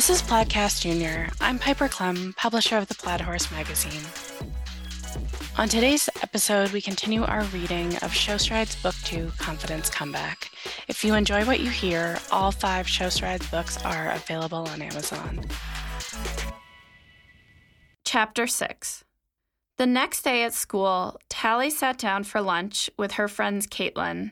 This is Plaidcast Junior. I'm Piper Klemm, publisher of the Plaid Horse magazine. On today's episode, we continue our reading of Show Strides Book 2 Confidence Comeback. If you enjoy what you hear, all five Show Strides books are available on Amazon. Chapter 6 The next day at school, Tally sat down for lunch with her friends Caitlin,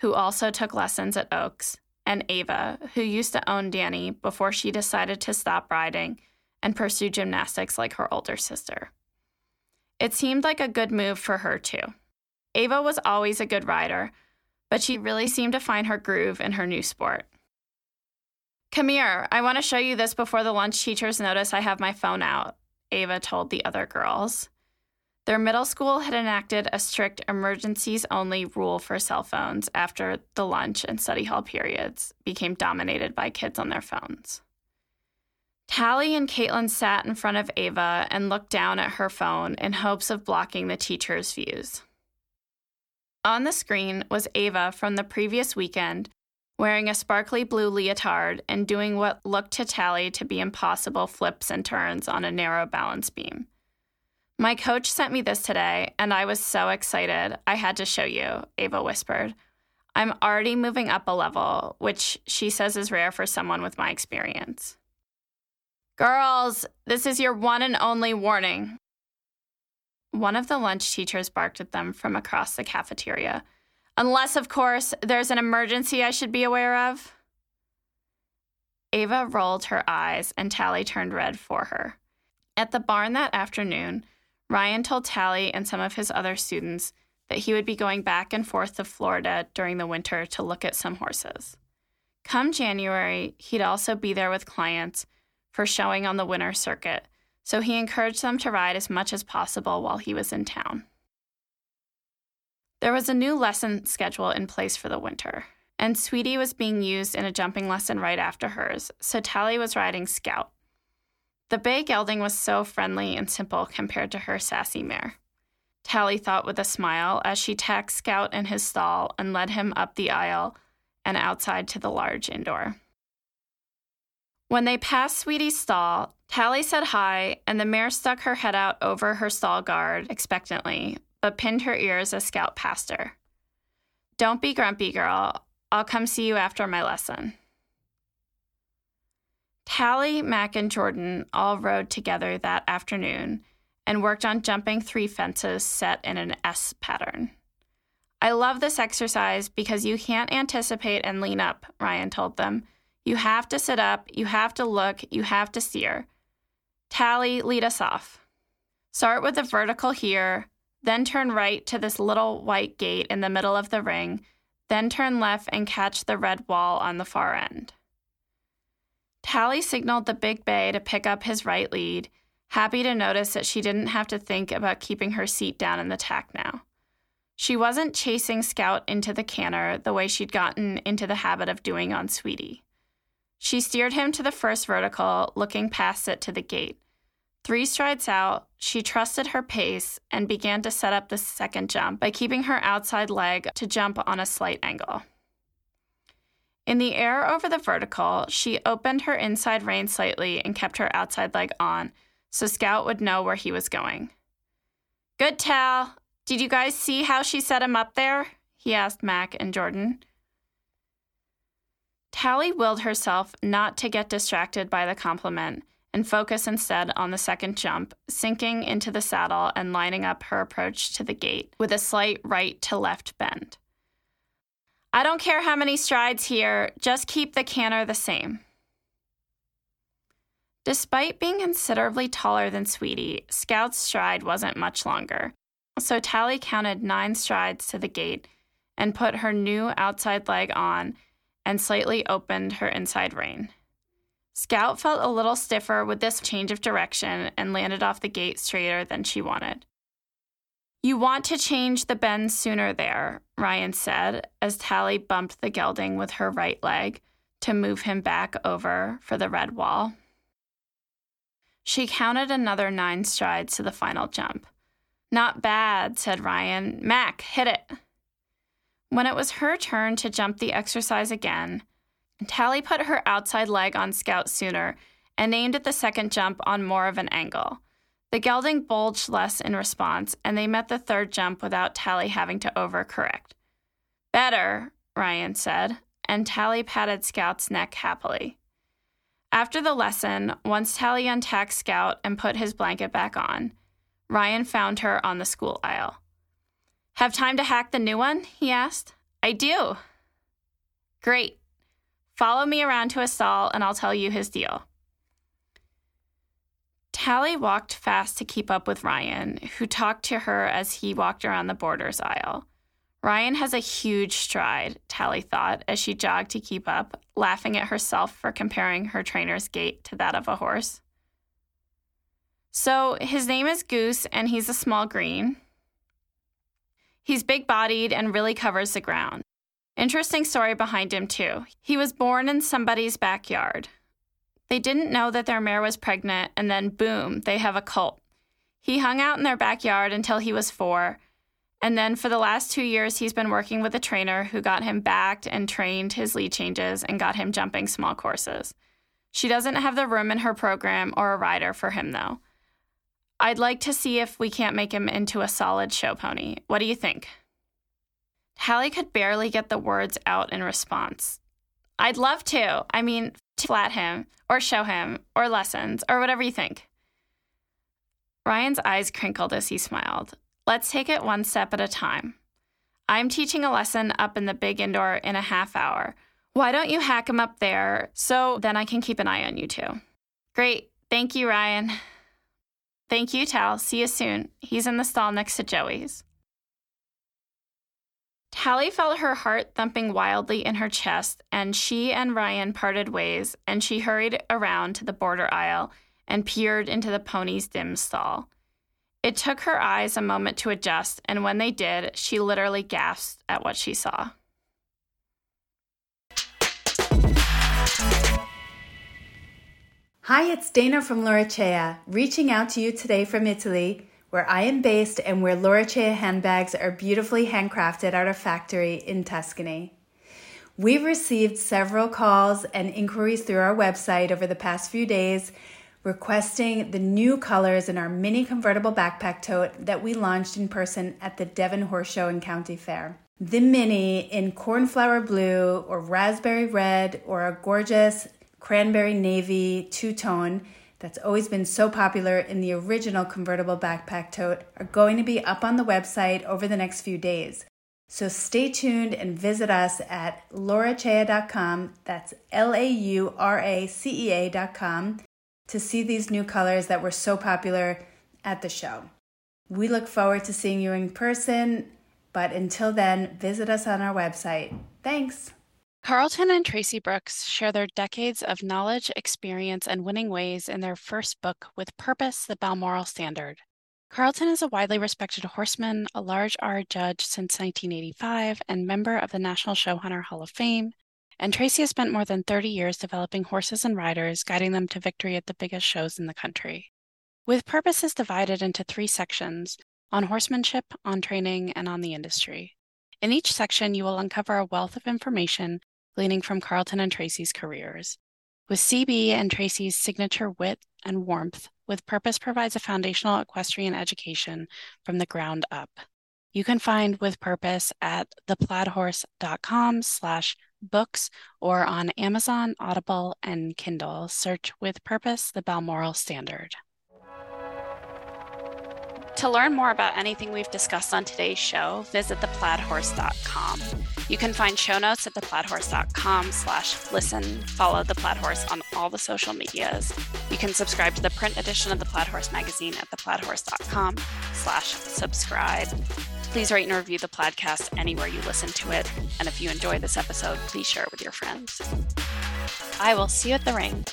who also took lessons at Oaks, and Ava, who used to own Danny before she decided to stop riding and pursue gymnastics like her older sister. It seemed like a good move for her, too. Ava was always a good rider, but she really seemed to find her groove in her new sport. Come here, I want to show you this before the lunch teachers notice I have my phone out, Ava told the other girls. Their middle school had enacted a strict emergencies only rule for cell phones after the lunch and study hall periods became dominated by kids on their phones. Tally and Caitlin sat in front of Ava and looked down at her phone in hopes of blocking the teacher's views. On the screen was Ava from the previous weekend, wearing a sparkly blue leotard and doing what looked to Tally to be impossible flips and turns on a narrow balance beam. My coach sent me this today, and I was so excited. I had to show you, Ava whispered. I'm already moving up a level, which she says is rare for someone with my experience. Girls, this is your one and only warning. One of the lunch teachers barked at them from across the cafeteria. Unless, of course, there's an emergency I should be aware of. Ava rolled her eyes and Tally turned red for her. At the barn that afternoon, Ryan told Tally and some of his other students that he would be going back and forth to Florida during the winter to look at some horses. Come January, he'd also be there with clients for showing on the winter circuit, so he encouraged them to ride as much as possible while he was in town. There was a new lesson schedule in place for the winter, and Sweetie was being used in a jumping lesson right after hers, so Tally was riding Scout. The bay gelding was so friendly and simple compared to her sassy mare. Tally thought with a smile as she tacked Scout in his stall and led him up the aisle and outside to the large indoor. When they passed Sweetie's stall, Tally said hi, and the mare stuck her head out over her stall guard expectantly, but pinned her ears as Scout passed her. Don't be grumpy, girl. I'll come see you after my lesson. Tally, Mac, and Jordan all rode together that afternoon and worked on jumping three fences set in an S pattern. I love this exercise because you can't anticipate and lean up, Ryan told them. You have to sit up, you have to look, you have to steer. Tally, lead us off. Start with a vertical here, then turn right to this little white gate in the middle of the ring, then turn left and catch the red wall on the far end. Tally signaled the big bay to pick up his right lead, happy to notice that she didn't have to think about keeping her seat down in the tack now. She wasn't chasing Scout into the canter the way she'd gotten into the habit of doing on Sweetie. She steered him to the first vertical, looking past it to the gate. Three strides out, she trusted her pace and began to set up the second jump by keeping her outside leg to jump on a slight angle. In the air over the vertical, she opened her inside rein slightly and kept her outside leg on so Scout would know where he was going. Good Tal. Did you guys see how she set him up there? He asked Mac and Jordan. Tally willed herself not to get distracted by the compliment and focus instead on the second jump, sinking into the saddle and lining up her approach to the gate with a slight right to left bend. I don't care how many strides here, just keep the canter the same. Despite being considerably taller than Sweetie, Scout's stride wasn't much longer, so Tally counted nine strides to the gate and put her new outside leg on and slightly opened her inside rein. Scout felt a little stiffer with this change of direction and landed off the gate straighter than she wanted. You want to change the bend sooner there, Ryan said as Tally bumped the gelding with her right leg to move him back over for the red wall. She counted another nine strides to the final jump. Not bad, said Ryan. Mac, hit it. When it was her turn to jump the exercise again, Tally put her outside leg on Scout sooner and aimed at the second jump on more of an angle. The gelding bulged less in response, and they met the third jump without Tally having to overcorrect. Better, Ryan said, and Tally patted Scout's neck happily. After the lesson, once Tally untacked Scout and put his blanket back on, Ryan found her on the school aisle. Have time to hack the new one? he asked. I do. Great. Follow me around to a stall and I'll tell you his deal. Tally walked fast to keep up with Ryan, who talked to her as he walked around the boarders aisle. Ryan has a huge stride, Tally thought as she jogged to keep up, laughing at herself for comparing her trainer's gait to that of a horse. So, his name is Goose, and he's a small green. He's big bodied and really covers the ground. Interesting story behind him, too. He was born in somebody's backyard. They didn't know that their mare was pregnant, and then boom, they have a colt. He hung out in their backyard until he was four, and then for the last two years, he's been working with a trainer who got him backed and trained his lead changes and got him jumping small courses. She doesn't have the room in her program or a rider for him, though. I'd like to see if we can't make him into a solid show pony. What do you think? Tally could barely get the words out in response. I'd love to. I mean, to flat him, or show him, or lessons, or whatever you think. Ryan's eyes crinkled as he smiled. Let's take it one step at a time. I'm teaching a lesson up in the big indoor in a half hour. Why don't you hack him up there so then I can keep an eye on you two? Great. Thank you, Ryan. Thank you, Tal. See you soon. He's in the stall next to Joey's. Tally felt her heart thumping wildly in her chest, and she and Ryan parted ways, and she hurried around to the boarder aisle and peered into the pony's dim stall. It took her eyes a moment to adjust, and when they did, she literally gasped at what she saw. Hi, it's Dana from Lauracea, reaching out to you today from Italy, where I am based and where Lauracea handbags are beautifully handcrafted at our factory in Tuscany. We've received several calls and inquiries through our website over the past few days requesting the new colors in our mini convertible backpack tote that we launched in person at the Devon Horse Show and County Fair. The mini in cornflower blue or raspberry red or a gorgeous cranberry navy two tone that's always been so popular in the original convertible backpack tote are going to be up on the website over the next few days. So stay tuned and visit us at lauracea.com. That's L A U R A C E A.com to see these new colors that were so popular at the show. We look forward to seeing you in person, but until then, visit us on our website. Thanks. Carlton and Tracy Brooks share their decades of knowledge, experience, and winning ways in their first book, With Purpose The Balmoral Standard. Carlton is a widely respected horseman, a large R judge since 1985, and member of the National Showhunter Hall of Fame, and Tracy has spent more than 30 years developing horses and riders, guiding them to victory at the biggest shows in the country. With Purpose is divided into three sections on horsemanship, on training, and on the industry. In each section, you will uncover a wealth of information gleaning from Carlton and Tracy's careers. With CB and Tracy's signature wit and warmth, With Purpose provides a foundational equestrian education from the ground up. You can find With Purpose at theplaidhorse.com slash books or on Amazon, Audible, and Kindle. Search with purpose the Balmoral Standard. To learn more about anything we've discussed on today's show, visit theplaidhorse.com. You can find show notes at theplaidhorse.com slash listen. Follow The Plaid Horse on all the social medias. You can subscribe to the print edition of The Plaid Horse magazine at theplaidhorse.com slash subscribe. Please rate and review the Plaidcast anywhere you listen to it. And if you enjoy this episode, please share it with your friends. I will see you at the ring.